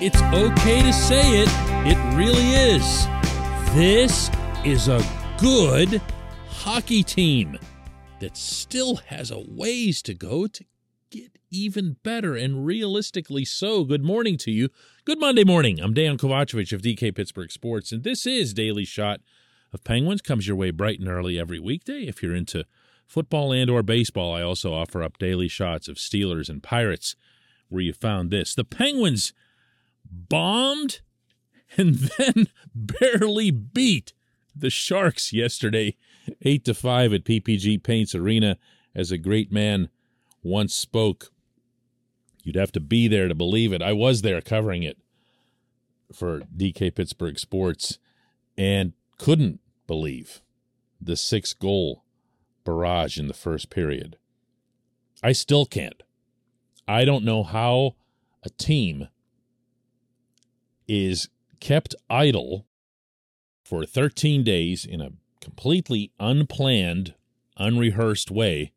It's okay to say it. It really is. This is a good hockey team that still has a ways to go to get even better and realistically so. Good morning to you. Good Monday morning. I'm Dan Kovacevic of DK Pittsburgh Sports, and this is Daily Shot of Penguins. Comes your way bright and early every weekday. If you're into football and or baseball, I also offer up daily shots of Steelers and Pirates where you found this. The Penguins bombed and then barely beat the Sharks yesterday, 8 to 5 at PPG Paints Arena as a great man once spoke. You'd have to be there to believe it. I was there covering it for DK Pittsburgh Sports and couldn't believe the six goal barrage in the first period. I still can't. I don't know how a team is kept idle for 13 days in a completely unplanned, unrehearsed way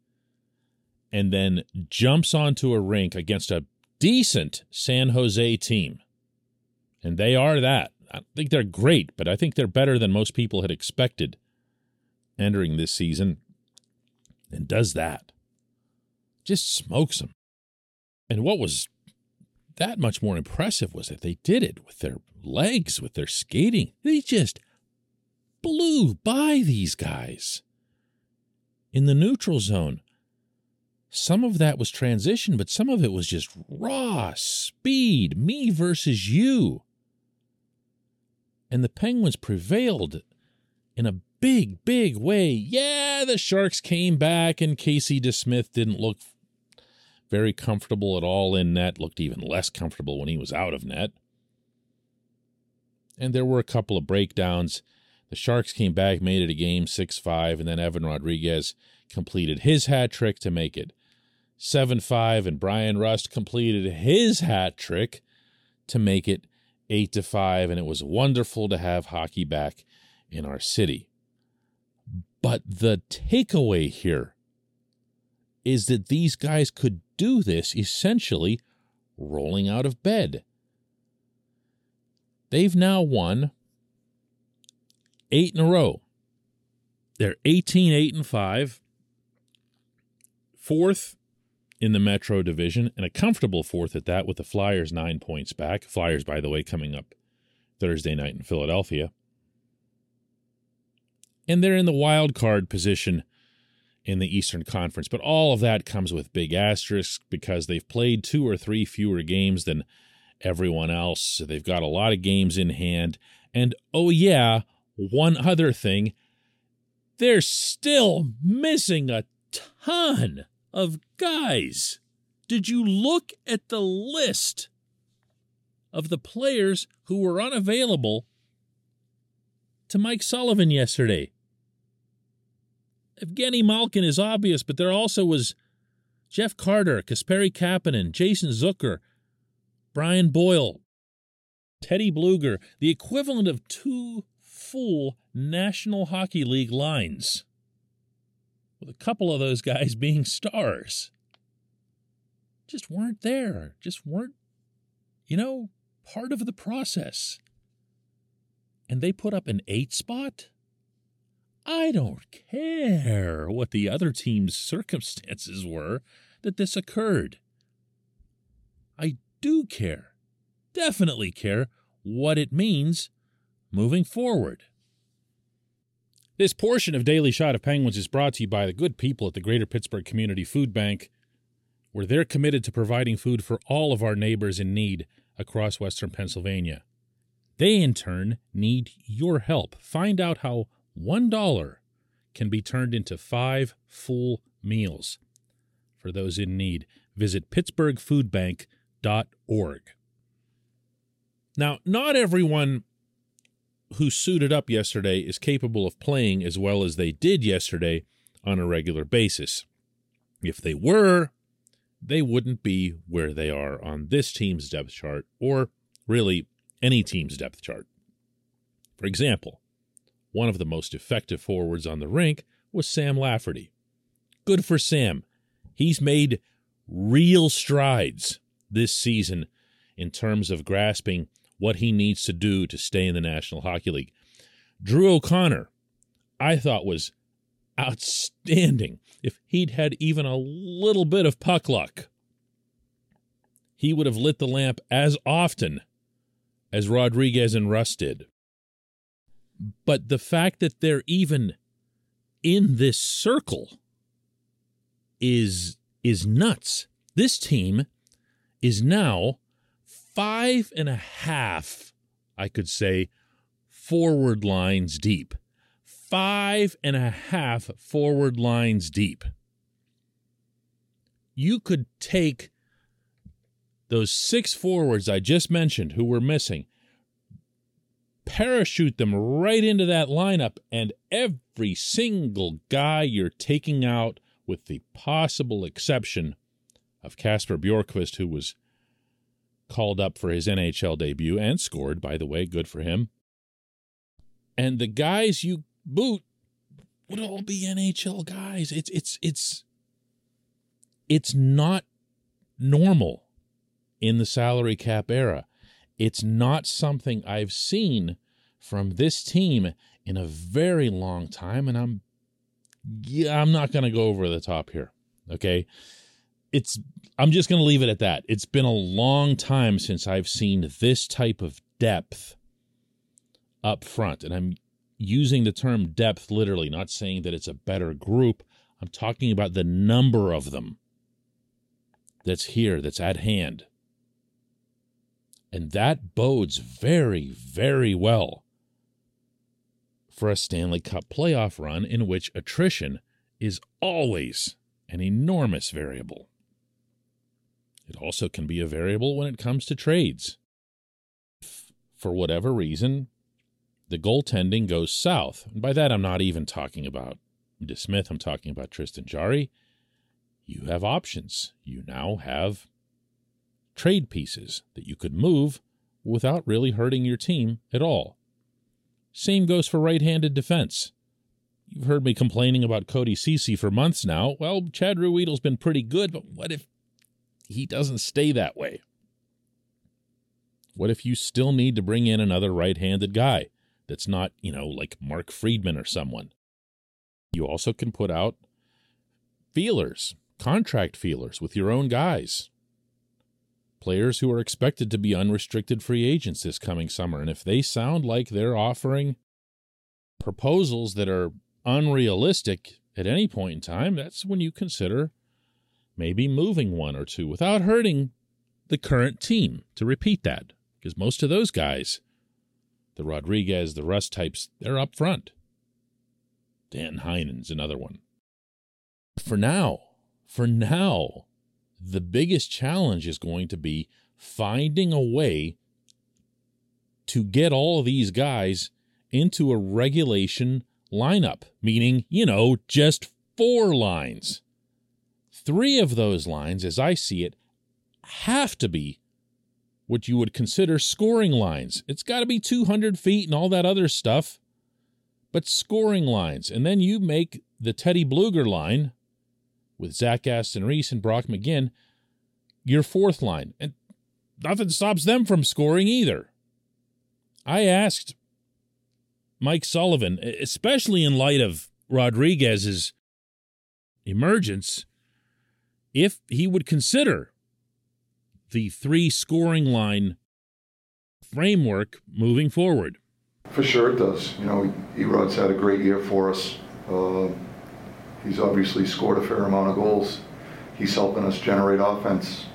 and then jumps onto a rink against a decent San Jose team. And they are that. I think they're great, but I think they're better than most people had expected entering this season. And does that. Just smokes them. And what was that much more impressive was that they did it with their legs, with their skating. They just blew by these guys. In the neutral zone, some of that was transition, but some of it was just raw speed, me versus you. And the Penguins prevailed in a big, big way. Yeah, the Sharks came back, and Casey DeSmith didn't look very comfortable at all in net, looked even less comfortable when he was out of net. And there were a couple of breakdowns. The Sharks came back, made it a game 6 5, and then Evan Rodrigues completed his hat trick to make it 7 5, and Bryan Rust completed his hat trick to make it 8 to 5, and it was wonderful to have hockey back in our city. But the takeaway here is that these guys could do this essentially rolling out of bed. They've now won eight in a row. They're 18 8 and 5, fourth in the Metro Division, and a comfortable fourth at that with the Flyers nine points back. Flyers, by the way, coming up Thursday night in Philadelphia. And they're in the wild card position in the Eastern Conference. But all of that comes with big asterisks because they've played two or three fewer games than everyone else. They've got a lot of games in hand. And oh, yeah, one other thing they're still missing a ton of guys. Did you look at the list of the players who were unavailable to Mike Sullivan yesterday? Evgeny Malkin is obvious, but there also was Jeff Carter, Kasperi Kapanen, Jason Zucker, Brian Boyle, Teddy Blueger, the equivalent of two full National Hockey League lines with a couple of those guys being stars. Just weren't there, just weren't, you know, part of the process. And they put up an eight spot? I don't care what the other team's circumstances were that this occurred. I do care, definitely care, what it means moving forward. This portion of Daily Shot of Penguins is brought to you by the good people at the Greater Pittsburgh Community Food Bank, where they're committed to providing food for all of our neighbors in need across Western Pennsylvania. They, in turn, need your help. Find out how $1 can be turned into five full meals. For those in need, visit pittsburghfoodbank.org. Now, not everyone who suited up yesterday is capable of playing as well as they did yesterday on a regular basis. If they were, they wouldn't be where they are on this team's depth chart, or really any team's depth chart. For example, one of the most effective forwards on the rink was Sam Lafferty. Good for Sam. He's made real strides this season in terms of grasping what he needs to do to stay in the National Hockey League. Drew O'Connor, I thought was outstanding. If he'd had even a little bit of puck luck, he would have lit the lamp as often as Rodrigues and Rust did. But the fact that they're even in this circle is is nuts. This team is now five and a half, I could say, forward lines deep. Five and a half forward lines deep. You could take those six forwards I just mentioned who were missing, parachute them right into that lineup, and every single guy you're taking out, with the possible exception of Kasper Bjorkqvist, who was called up for his NHL debut and scored, by the way, good for him. And the guys you boot would all be NHL guys. It's it's it's it's not normal in the salary cap era. It's not something I've seen from this team in a very long time, and I'm I'm not going to go over the top here. Okay, it's I'm just going to leave it at that. It's been a long time since I've seen this type of depth up front, and I'm using the term depth literally, not saying that it's a better group. I'm talking about the number of them that's here, that's at hand. And that bodes very, very well for a Stanley Cup playoff run in which attrition is always an enormous variable. It also can be a variable when it comes to trades. If, For whatever reason, the goaltending goes south. And by that, I'm not even talking about DeSmith, I'm talking about Tristan Jarry. You have options. You now have trade pieces that you could move without really hurting your team at all. Same goes for right handed defense. You've heard me complaining about Cody Ceci for months now. Well, Chad Ruhwedel's been pretty good, but what if he doesn't stay that way? What if you still need to bring in another right handed guy that's not, you know, like Mark Friedman or someone? You also can put out feelers, contract feelers with your own guys players who are expected to be unrestricted free agents this coming summer. And if they sound like they're offering proposals that are unrealistic at any point in time, that's when you consider maybe moving one or two without hurting the current team. To repeat that, because most of those guys, the Rodrigues, the Rust types, they're up front. Dan Heinen's another one. For now, for now, the biggest challenge is going to be finding a way to get all these guys into a regulation lineup, meaning, you know, just four lines. Three of those lines, as I see it, have to be what you would consider scoring lines. It's got to be 200 feet and all that other stuff, but scoring lines. And then you make the Teddy Blueger line with Zach Aston Reese and Brock McGinn, your fourth line. And nothing stops them from scoring either. I asked Mike Sullivan, especially in light of Rodrigues's emergence, if he would consider the three scoring line framework moving forward. For sure it does. You know, Erod's had a great year for us. Uh, He's obviously scored a fair amount of goals. He's helping us generate offense.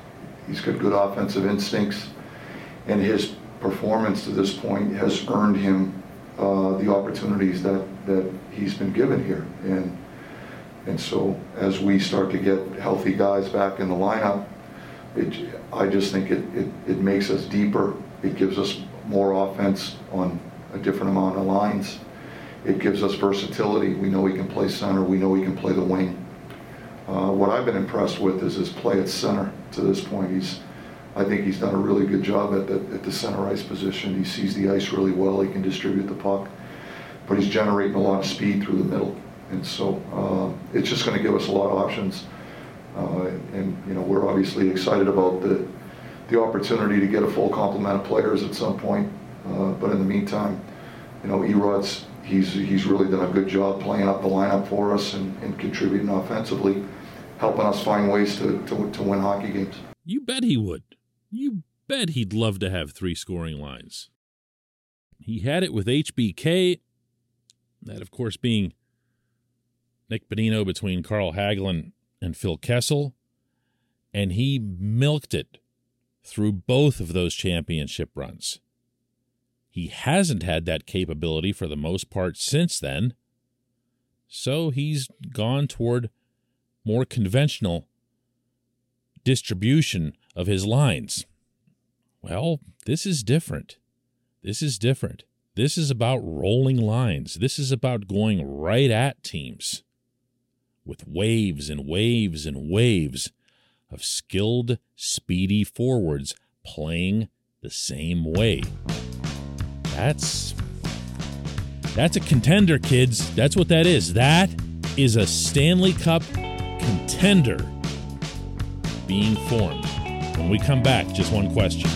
He's got good offensive instincts. And his performance to this point has earned him uh, the opportunities that, that he's been given here. And, and so as we start to get healthy guys back in the lineup, it, I just think it, it, it makes us deeper. It gives us more offense on a different amount of lines. It gives us versatility. We know he can play center. We know he can play the wing. Uh, what I've been impressed with is his play at center to this point. He's, I think he's done a really good job at the, at the center ice position. He sees the ice really well. He can distribute the puck, but he's generating a lot of speed through the middle. And so uh, it's just going to give us a lot of options. Uh, and you know we're obviously excited about the the opportunity to get a full complement of players at some point. Uh, but in the meantime, you know, Erod's he's he's really done a good job playing up the lineup for us and, and contributing offensively, helping us find ways to, to to win hockey games. You bet he would. You bet he'd love to have three scoring lines. He had it with HBK, that of course being Nick Bonino between Carl Hagelin and Phil Kessel, and he milked it through both of those championship runs. He hasn't had that capability for the most part since then, so he's gone toward more conventional distribution of his lines. Well, this is different. This is different. This is about rolling lines. This is about going right at teams with waves and waves and waves of skilled, speedy forwards playing the same way. That's that's a contender, kids. That's what that is. That is a Stanley Cup contender being formed. When we come back, just one question.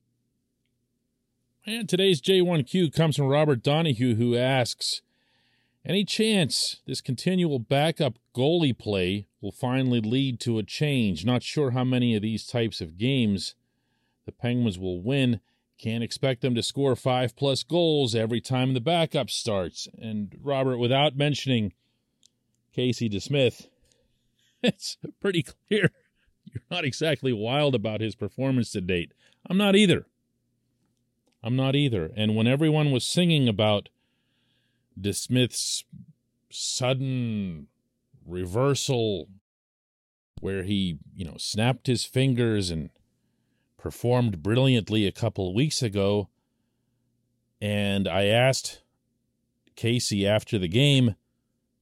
And today's J1Q comes from Robert Donahue, who asks Any chance this continual backup goalie play will finally lead to a change? Not sure how many of these types of games the Penguins will win. Can't expect them to score five plus goals every time the backup starts. And Robert, without mentioning Casey DeSmith, it's pretty clear you're not exactly wild about his performance to date. I'm not either. I'm not either. And when everyone was singing about DeSmith's sudden reversal, where he, you know, snapped his fingers and performed brilliantly a couple weeks ago, and I asked Casey after the game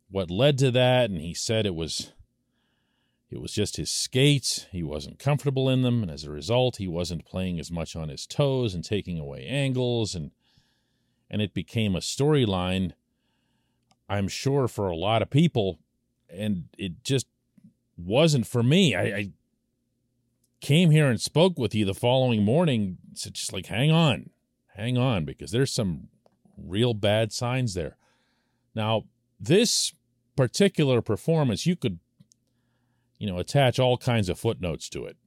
what led to that, and he said it was it was just his skates. He wasn't comfortable in them, and as a result, he wasn't playing as much on his toes and taking away angles, and and it became a storyline. I'm sure for a lot of people, and it just wasn't for me. I, I came here and spoke with you the following morning. Said just like, hang on, hang on, because there's some real bad signs there. Now, this particular performance, you could you know, attach all kinds of footnotes to it.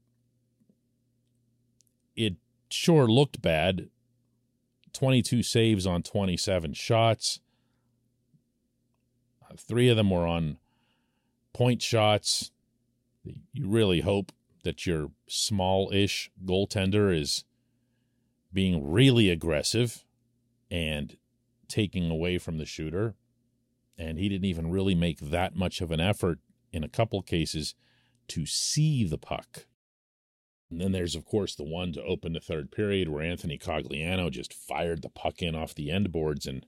It sure looked bad. 22 saves on 27 shots. Uh, three of them were on point shots. You really hope that your small ish goaltender is being really aggressive and taking away from the shooter. And he didn't even really make that much of an effort in a couple cases to see the puck. And then there's, of course, the one to open the third period where Anthony Cogliano just fired the puck in off the end boards and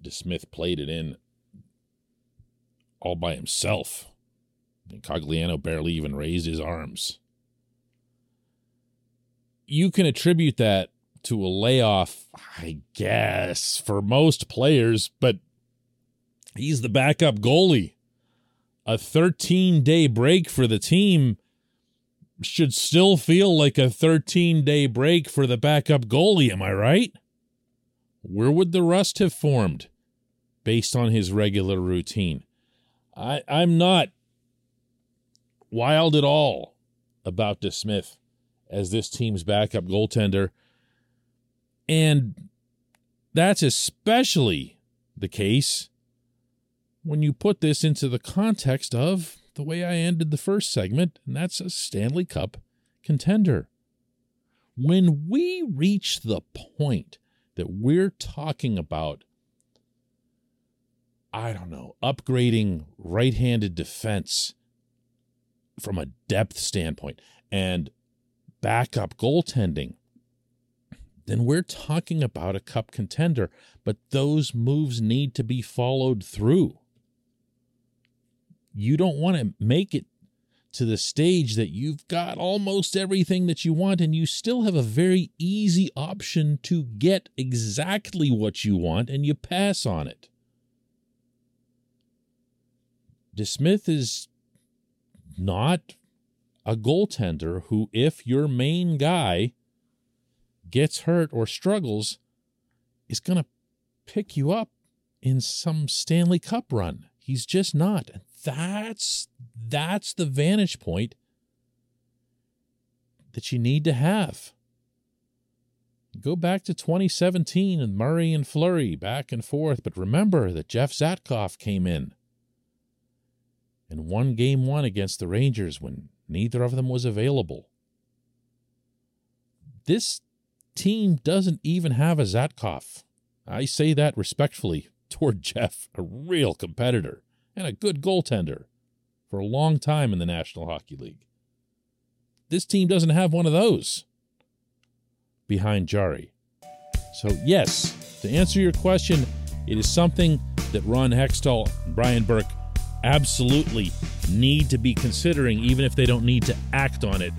DeSmith played it in all by himself. And Cogliano barely even raised his arms. You can attribute that to a layoff, I guess, for most players, but he's the backup goalie a 13 day break for the team should still feel like a 13 day break for the backup goalie. Am I right? Where would the rust have formed based on his regular routine? I, I'm not wild at all about DeSmith as this team's backup goaltender. And that's especially the case when you put this into the context of the way I ended the first segment, and that's a Stanley Cup contender. When we reach the point that we're talking about, I don't know, upgrading right handed defense from a depth standpoint and backup goaltending, then we're talking about a cup contender. But those moves need to be followed through. You don't want to make it to the stage that you've got almost everything that you want and you still have a very easy option to get exactly what you want and you pass on it. DeSmith is not a goaltender who, if your main guy gets hurt or struggles, is going to pick you up in some Stanley Cup run. He's just not. That's that's the vantage point that you need to have. Go back to 2017 and Murray and Fleury back and forth, but remember that Jeff Zatkoff came in and won game one against the Rangers when neither of them was available. This team doesn't even have a Zatkoff. I say that respectfully toward Jeff, a real competitor and a good goaltender for a long time in the National Hockey League. This team doesn't have one of those behind Jarry. So, yes, to answer your question, it is something that Ron Hextall and Brian Burke absolutely need to be considering, even if they don't need to act on it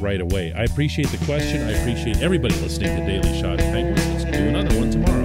right away. I appreciate the question. I appreciate everybody listening to Daily Shot of Penguins. Let's do another one tomorrow.